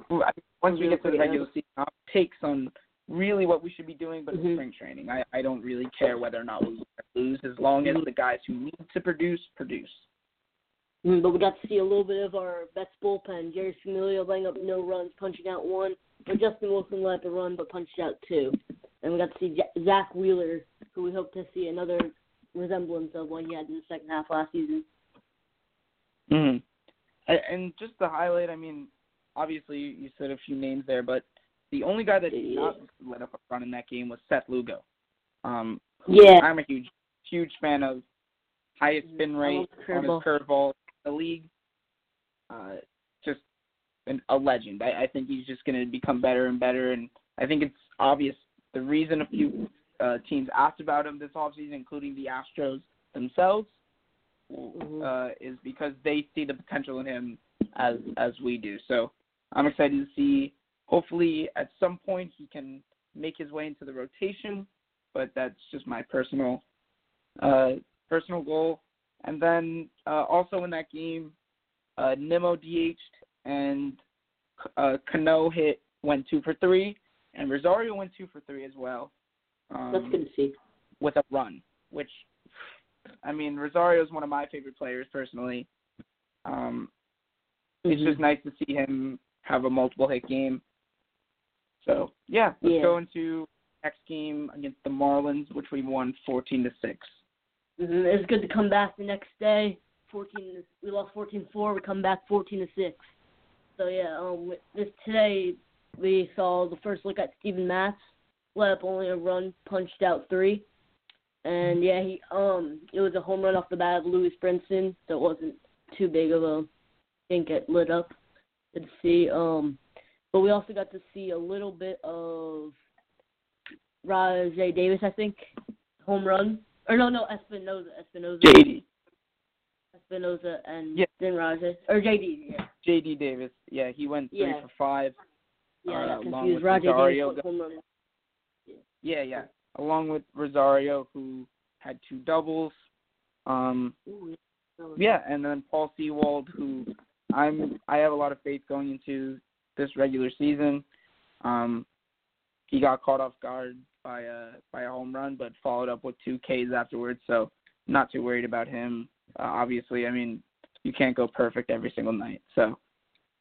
Once we get to the regular season, I'll take on really what we should be doing, but Mhm. spring training. I, I don't really care whether or not we lose as long as the guys who need to produce produce. Mm, But we got to see a little bit of our best bullpen. Jerry Familia laying up no runs, punching out one. And Justin Wilson let the run, but punched out two. And we got to see Zack Wheeler, who we hope to see another resemblance of what he had in the second half last season. Mm-hmm. And just to highlight, I mean, obviously you said a few names there, but the only guy that did not let up a run in that game was Seth Lugo. Um, Yeah. I'm a huge, huge fan of. Highest spin rate on his curveball in the league. Uh, just an, a legend. I, I think he's just going to become better and better, and I think it's obvious the reason a few uh, teams asked about him this offseason, including the Astros themselves, Mhm. uh, is because they see the potential in him as as we do. So I'm excited to see. Hopefully, at some point, he can make his way into the rotation, but that's just my personal uh, personal goal. And then uh, also in that game, uh, Nimmo DH'd and uh, Cano hit went two for three, and Rosario went two for three as well. Um, That's good to see. with a run, which I mean Rosario is one of my favorite players personally. Um, it's Mhm. just nice to see him have a multiple hit game. So yeah, let's Yeah. go into next game against the Marlins, which we won fourteen to six. Mhm. It was good to come back the next day. Fourteen. We lost fourteen four. We come back fourteen to six. So yeah. Um. This today we saw the first look at Steven Matz. Let up only a run, punched out three. And yeah, he um it was a home run off the bat of Lewis Brinson, so it wasn't too big of a didn't get lit up. To see. Um, but we also got to see a little bit of Rajai Davis, I think, home run. Or no, no, Espinosa, Espinosa, JD, Espinosa, and Yeah. then Rajai or JD. Yeah, JD Davis, yeah, he went three Yeah. for five. yeah, I Uh, got along confused. Rajai Rosario Davis home run. Yeah, yeah, along with Rosario, who had two doubles. Um, Ooh, Yeah, and then Paul Sewald, who I'm I have a lot of faith going into this regular season. Um, he got caught off guard by a by a home run, but followed up with two Ks afterwards. So not too worried about him. Uh, obviously, I mean you can't go perfect every single night. So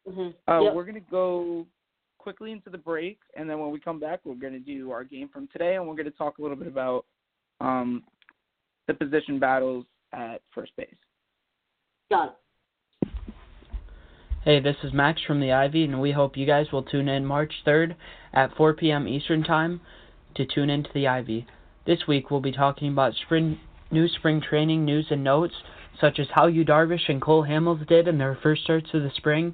Mhm. uh, Yep. we're gonna go quickly into the break, and then when we come back, we're gonna do our game from today, and we're gonna talk a little bit about um, the position battles at first base. Got it. Hey, this is Max from the Ivy, and we hope you guys will tune in March 3rd at 4 p.m. Eastern Time to tune into the Ivy. This week we'll be talking about spring new spring training news and notes, such as how Yu Darvish and Cole Hamels did in their first starts of the spring,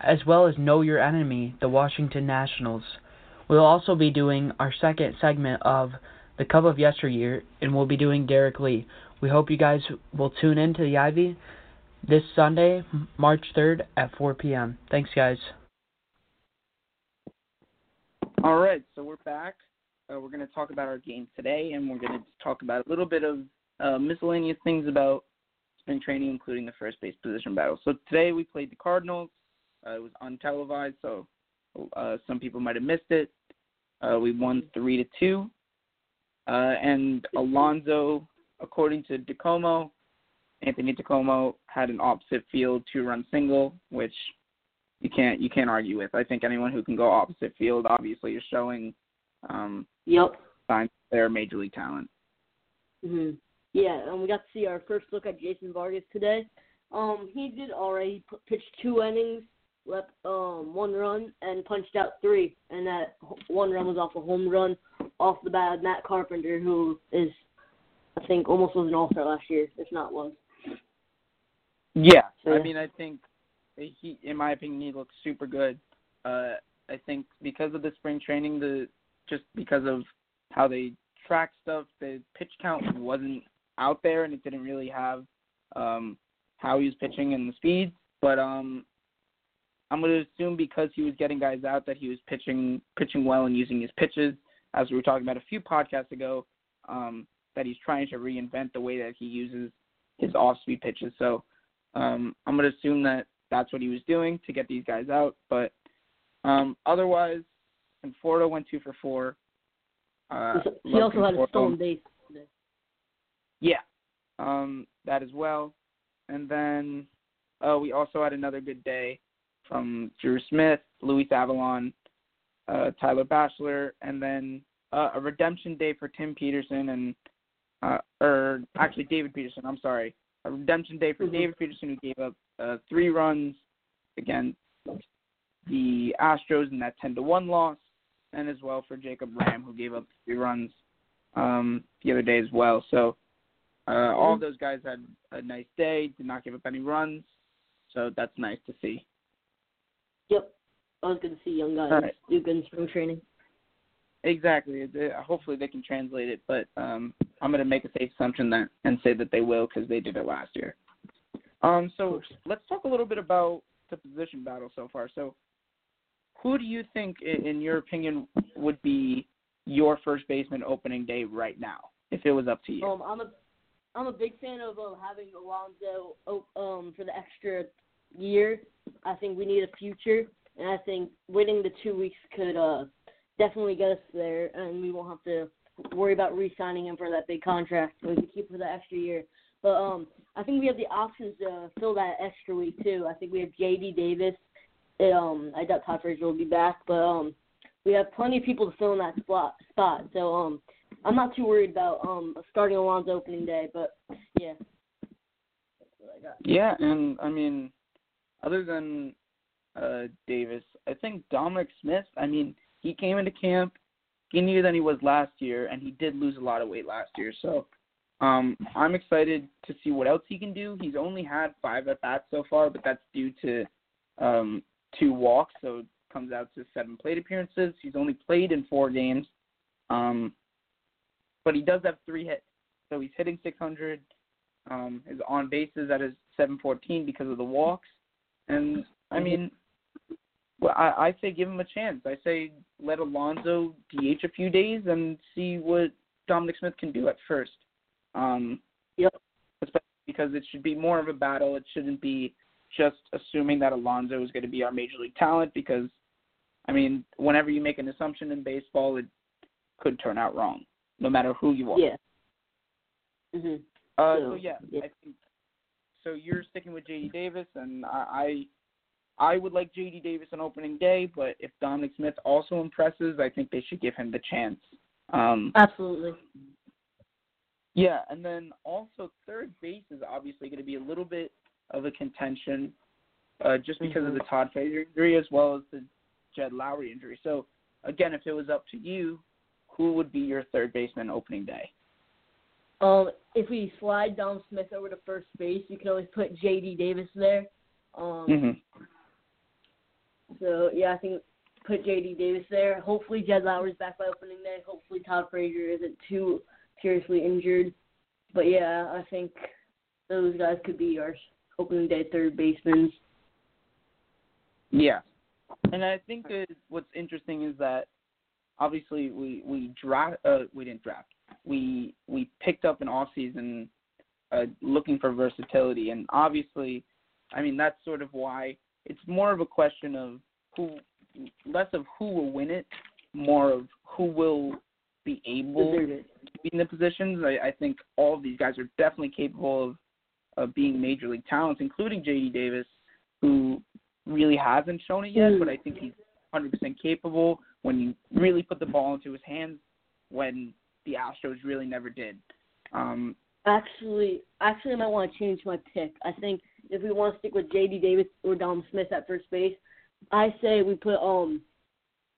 as well as Know Your Enemy, the Washington Nationals. We'll also be doing our second segment of the Cub of Yesteryear, and we'll be doing Derrek Lee. We hope you guys will tune in to the Ivy this Sunday, March 3rd at 4 p.m. Thanks, guys. All right, so we're back. Uh, we're going to talk about our game today, and we're going to talk about a little bit of uh, miscellaneous things about spring training, including the first base position battle. So today we played the Cardinals. Uh, it was untelevised, so uh, some people might have missed it. Uh, we won three to two, uh, and Alonso, according to DiComo, Anthony DiComo had an opposite field two-run single, which you can't you can't argue with. I think anyone who can go opposite field obviously is showing um, Yep. signs of their major league talent. Mhm. Yeah, and we got to see our first look at Jason Vargas today. Um, he did already He pitched two innings, left um one run, and punched out three. And that one run was off a home run off the bat of Matt Carpenter, who is, I think, almost was an All Star last year, if not was. Yeah, I mean, I think he, in my opinion, he looks super good. Uh, I think because of the spring training, the just because of how they track stuff, the pitch count wasn't out there, and it didn't really have um, how he was pitching and the speed. But um, I'm going to assume because he was getting guys out that he was pitching pitching well and using his pitches, as we were talking about a few podcasts ago, um, that he's trying to reinvent the way that he uses his off-speed pitches. So um, I'm going to assume that that's what he was doing to get these guys out. But um, otherwise, Conforto went two for four. Uh, he also had a stolen base. Yeah, um, that as well. And then uh, we also had another good day from Drew Smith, Luis Avilan, uh, Tyler Bashlor, and then uh, a redemption day for Tim Peterson and uh, or actually David Peterson. I'm sorry, a redemption day for Mhm. David Peterson who gave up uh, three runs against the Astros in that 10 to one loss, and as well for Jacob Rhame who gave up three runs um, the other day as well. So uh, all those guys had a nice day, did not give up any runs, so that's nice to see. Yep. I was good to see young guys right. do good in spring training. Exactly. Hopefully they can translate it, but um, I'm going to make a safe assumption that and say that they will because they did it last year. Um, so let's talk a little bit about the position battle so far. So, who do you think, in your opinion, would be your first baseman opening day right now, if it was up to you? Um, I'm a I'm a big fan of uh, having Alonso um for the extra year. I think we need a future, and I think waiting the two weeks could uh definitely get us there, and we won't have to worry about re-signing him for that big contract. We can keep him for the extra year. But um, I think we have the options to fill that extra week too. I think we have J.D. Davis. Um, I doubt Todd Frazier will be back, but um, we have plenty of people to fill in that spot. Spot. So um, I'm not too worried about um starting Alonso opening day, but yeah. Yeah, and I mean, other than uh, Davis, I think Dominic Smith. I mean, he came into camp skinnier than he was last year, and he did lose a lot of weight last year. So, um, I'm excited to see what else he can do. He's only had five at bats so far, but that's due to um, two walks, so it comes out to seven plate appearances. He's only played in four games, um, but he does have three hits, so he's hitting 600. Um, his on bases at his 714 because of the walks, and I mean, well, I, I say give him a chance. I say let Alonso DH a few days and see what Dominic Smith can do at first. Um, Yep. Especially because it should be more of a battle. It shouldn't be just assuming that Alonso is going to be our major league talent because, I mean, whenever you make an assumption in baseball, it could turn out wrong, no matter who you are. Yeah. Mhm. Uh, So, so yeah, yeah. I think so. You're sticking with JD Davis, and I, I, would like JD Davis on opening day, but if Dominic Smith also impresses, I think they should give him the chance. Um, Absolutely. yeah, and then also third base is obviously going to be a little bit of a contention, uh, just because of the Todd Frazier injury as well as the Jed Lowrie injury. So again, if it was up to you, who would be your third baseman opening day? Um, if we slide Dom Smith over to first base, you can always put J.D. Davis there. Um, Mm-hmm. So yeah, I think put J.D. Davis there. Hopefully Jed Lowrie's back by opening day. Hopefully Todd Frazier isn't too seriously injured. But yeah, I think those guys could be our opening day third basemen. Yeah, and I think what's interesting is that obviously we we draft uh, we didn't draft we we picked up an off season uh, looking for versatility, and obviously, I mean that's sort of why it's more of a question of who less of who will win it, more of who will be able to be in the positions. I, I think all of these guys are definitely capable of of being major league talents, including J.D. Davis, who really hasn't shown it yet, but I think he's 100% capable when you really put the ball into his hands. When the Astros really never did. Um, actually, actually, I might want to change my pick. I think if we want to stick with J.D. Davis or Dom Smith at first base, I say we put um,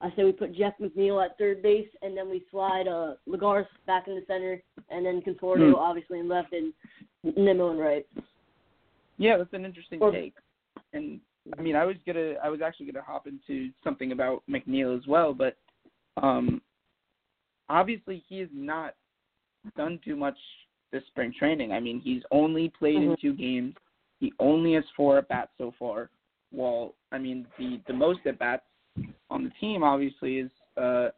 I say we put Jeff McNeil at third base, and then we slide uh Lagares back in the center, and then Conforto Hmm. obviously in left, and Nimmo in right. yeah, that's an interesting Or- take. And I mean, I was gonna, I was actually gonna hop into something about McNeil as well, but um, obviously he has not done too much this spring training. I mean, he's only played in Mhm. two games. He only has four at bats so far. While I mean, the the most at bats on the team obviously is uh,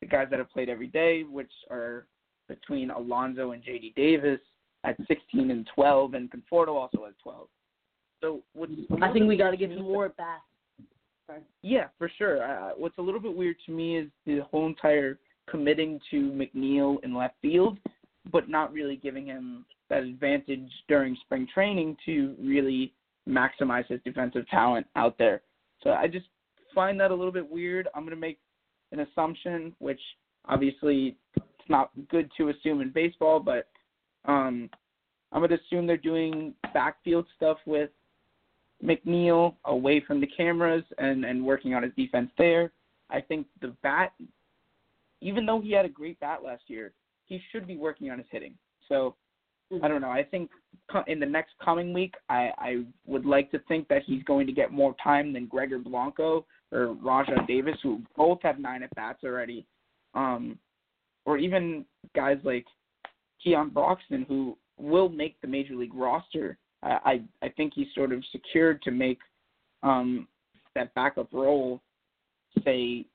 the guys that have played every day, which are between Alonso and J.D. Davis at 16 and 12, and Conforto also has 12. So what's I think we got to give him more at bats. Sorry. yeah, for sure. Uh, what's a little bit weird to me is the whole entire committing to McNeil in left field, but not really giving him that advantage during spring training to really maximize his defensive talent out there. So I just find that a little bit weird. I'm going to make an assumption, which obviously it's not good to assume in baseball, but um, I'm going to assume they're doing backfield stuff with McNeil away from the cameras and and working on his defense there. I think the bat, even though he had a great bat last year, he should be working on his hitting. So I don't know. I think in the next coming week, I I would like to think that he's going to get more time than Gregor Blanco or Rajai Davis, who both have nine at bats already, um, or even guys like Keon Broxton, who will make the major league roster. I I, I think he's sort of secured to make um, that backup role, say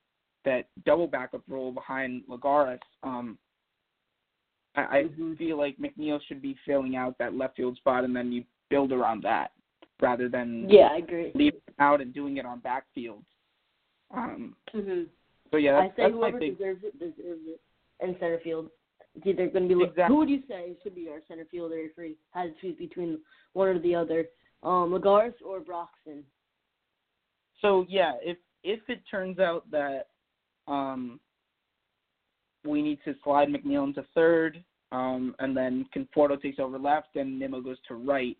that double backup role behind Lagares. Um, I, I Mhm. feel like McNeil should be filling out that left field spot, and then you build around that rather than Yeah, I agree. leaving out and doing it on backfield. Um, hmm so yeah, I that's, say that's my whoever deserves it deserves it. In center field, it's either going to be Exactly. who would you say should be our center fielder if we had to choose between one or the other, um, Lagares or Broxton? So yeah, if if it turns out that um, we need to slide McNeil into third, um, and then Conforto takes over left, and Nimmo goes to right.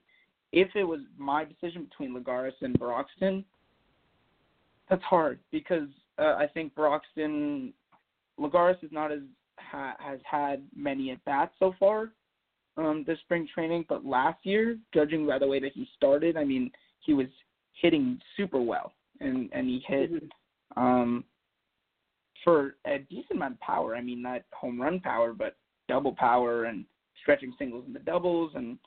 If it was my decision between Lagares and Broxton, that's hard because uh, I think Broxton, Lagares is not as ha, has had many at bats so far um, this spring training, but last year, judging by the way that he started, I mean, he was hitting super well, and and he hit Mhm. um, for a decent amount of power. I mean, not home run power, but double power and stretching singles into doubles. And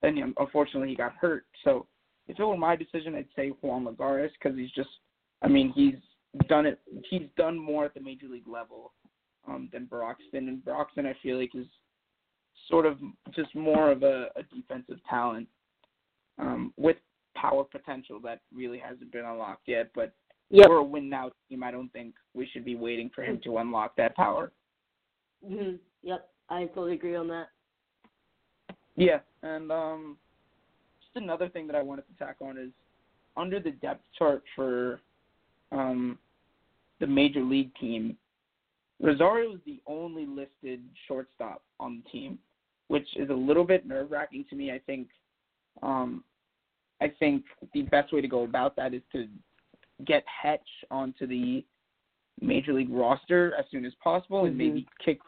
then, you know, unfortunately, he got hurt. So if it were my decision, I'd say Juan Lagares because he's just, I mean, he's done it. He's done more at the major league level um, than Broxton. And Broxton, I feel like, is sort of just more of a, a defensive talent um, with power potential that really hasn't been unlocked yet. But Yep. we're a win now team. I don't think we should be waiting for him to unlock that power. hmm Yep. I totally agree on that. Yeah, and um, just another thing that I wanted to tack on is under the depth chart for um, the major league team, Rosario is the only listed shortstop on the team, which is a little bit nerve wracking to me. I think um, I think the best way to go about that is to get Hetch onto the major league roster as soon as possible and Mhm. maybe kick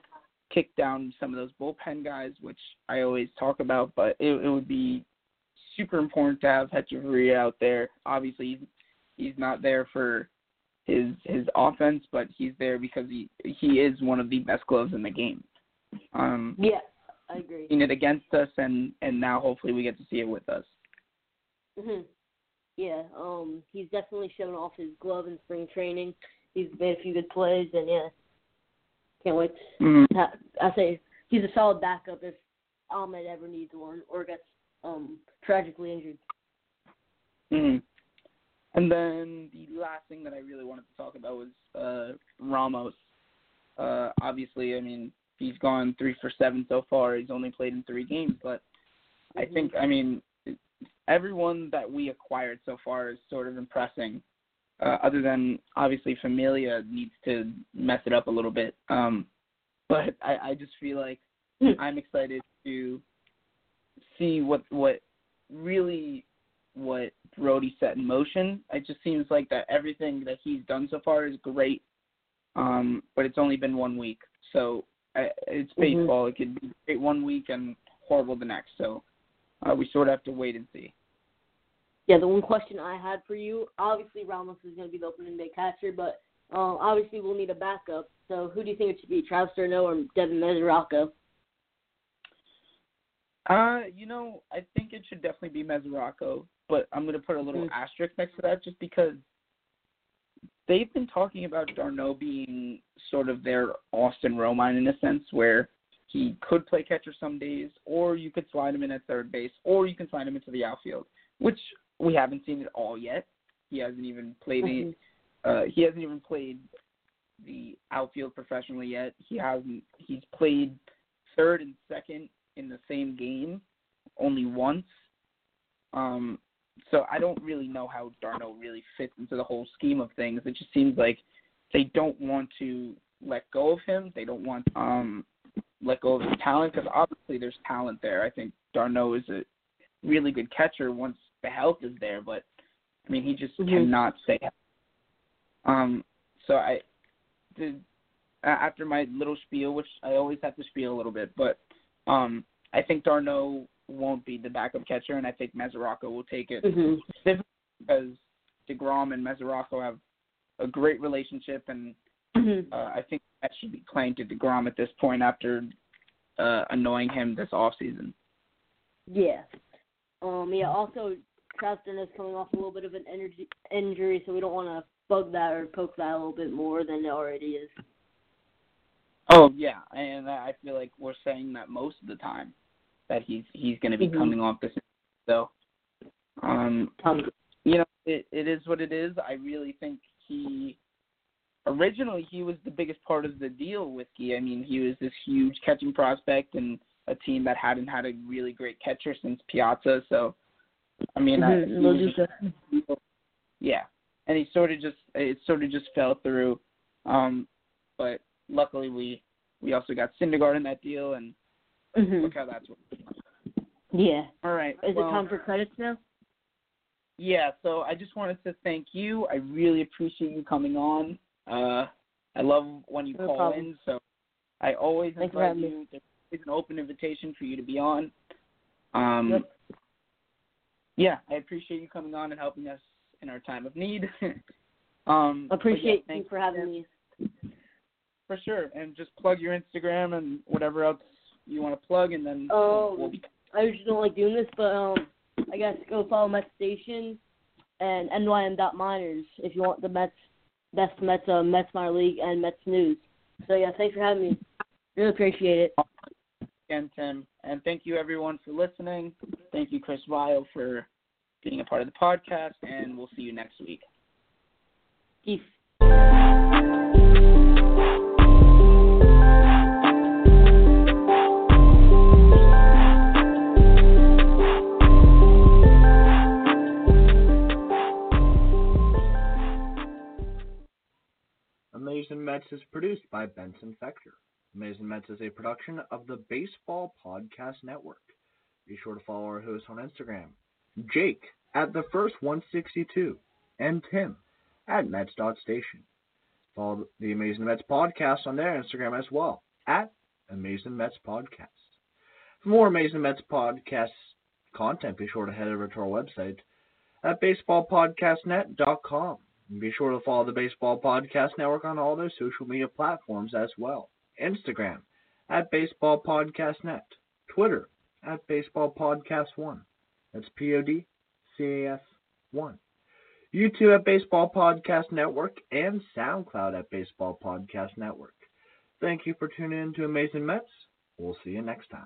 kick down some of those bullpen guys, which I always talk about. But it, it would be super important to have Hechavarria out there. Obviously, he's, he's not there for his his offense, but he's there because he he is one of the best gloves in the game. Um, Yeah, I agree. seen it against us, and and now hopefully we get to see it with us. hmm Yeah, um, he's definitely shown off his glove in spring training. He's made a few good plays, and yeah, can't wait. Mhm. To I say he's a solid backup if Amed ever needs one or gets um tragically injured. hmm And then the last thing that I really wanted to talk about was uh, Ramos. Uh, obviously, I mean he's gone three for seven so far. He's only played in three games, but I Mhm. think I mean everyone that we acquired so far is sort of impressing. Uh, other than obviously Familia needs to mess it up a little bit. Um, but I, I just feel like Hmm. I'm excited to see what what really what Brodie set in motion. It just seems like that everything that he's done so far is great, um, but it's only been one week, so I, it's Mhm. baseball. It could be great one week and horrible the next. So uh, we sort of have to wait and see. Yeah, the one question I had for you, obviously Ramos is going to be the opening day catcher, but um, obviously we'll need a backup. So who do you think it should be, Travis d'Arnaud or Devin Mesoraco? Uh, you know, I think it should definitely be Mesoraco, but I'm going to put a little Mhm. asterisk next to that just because they've been talking about d'Arnaud being sort of their Austin Romine in a sense, where he could play catcher some days, or you could slide him in at third base, or you can slide him into the outfield, which we haven't seen it all yet. He hasn't even played Mhm. uh, he hasn't even played the outfield professionally yet. He hasn't. He's played third and second in the same game only once. Um, so I don't really know how d'Arnaud really fits into the whole scheme of things. It just seems like they don't want to let go of him. They don't want um let go of his talent because obviously there's talent there. I think d'Arnaud is a really good catcher once the health is there, but I mean he just Mhm. cannot stay. healthy. Um, so I did after my little spiel, which I always have to spiel a little bit, but um, I think d'Arnaud won't be the backup catcher, and I think Mesoraco will take it hmm because Degrom and Mesoraco have a great relationship, and hmm uh, I think that should be playing to Degrom at this point after uh, annoying him this off season. Yeah. Um. Yeah. Also, Travis is coming off a little bit of an energy injury, so we don't want to bug that or poke that a little bit more than it already is. Oh yeah, and I feel like we're saying that most of the time that he's he's going to be Mhm. coming off this. So, um, Um, you know, it it is what it is. I really think he originally he was the biggest part of the deal with Gee. I mean, he was this huge catching prospect and a team that hadn't had a really great catcher since Piazza. So, I mean, I, mhm, he just- yeah, and he sort of just it sort of just fell through. Um, but luckily we we also got Syndergaard in that deal, and Mhm. look how that's working. Yeah. All right, Is well, it time for credits now? Yeah, so I just wanted to thank you. I really appreciate you coming on. Uh, I love when you No call problem. in, so I always Thanks invite having me. you. There's always an open invitation for you to be on. Um, Yep. Yeah, I appreciate you coming on and helping us in our time of need. um, but yeah, Appreciate you for having me. For sure, and just plug your Instagram and whatever else you want to plug, and then Oh. we'll be. I usually don't like doing this, but um, I guess go follow Mets Station and NYM.minors if you want the Mets, best Mets, uh, Mets minor league and Mets news. So yeah, thanks for having me. Really appreciate it. again, Tim. And thank you, everyone, for listening. Thank you, Chris Viall, for being a part of the podcast. And we'll see you next week. Peace. Amazing Mets is produced by Benson Fector. Amazing Mets is a production of the Baseball Podcast Network. Be sure to follow our hosts on Instagram, Jake at the first 162, and Tim at Mets.station. Follow the Amazing Mets podcast on their Instagram as well, at Amazing Mets Podcast. For more Amazing Mets podcast content, be sure to head over to our website at baseballpodcastnet.com. Be sure to follow the Baseball Podcast Network on all their social media platforms as well. Instagram at Baseball Podcast Net, Twitter at Baseball Podcast One. That's P O D C A S One. YouTube at Baseball Podcast Network, and SoundCloud at Baseball Podcast Network. Thank you for tuning in to Amazing Mets. We'll see you next time.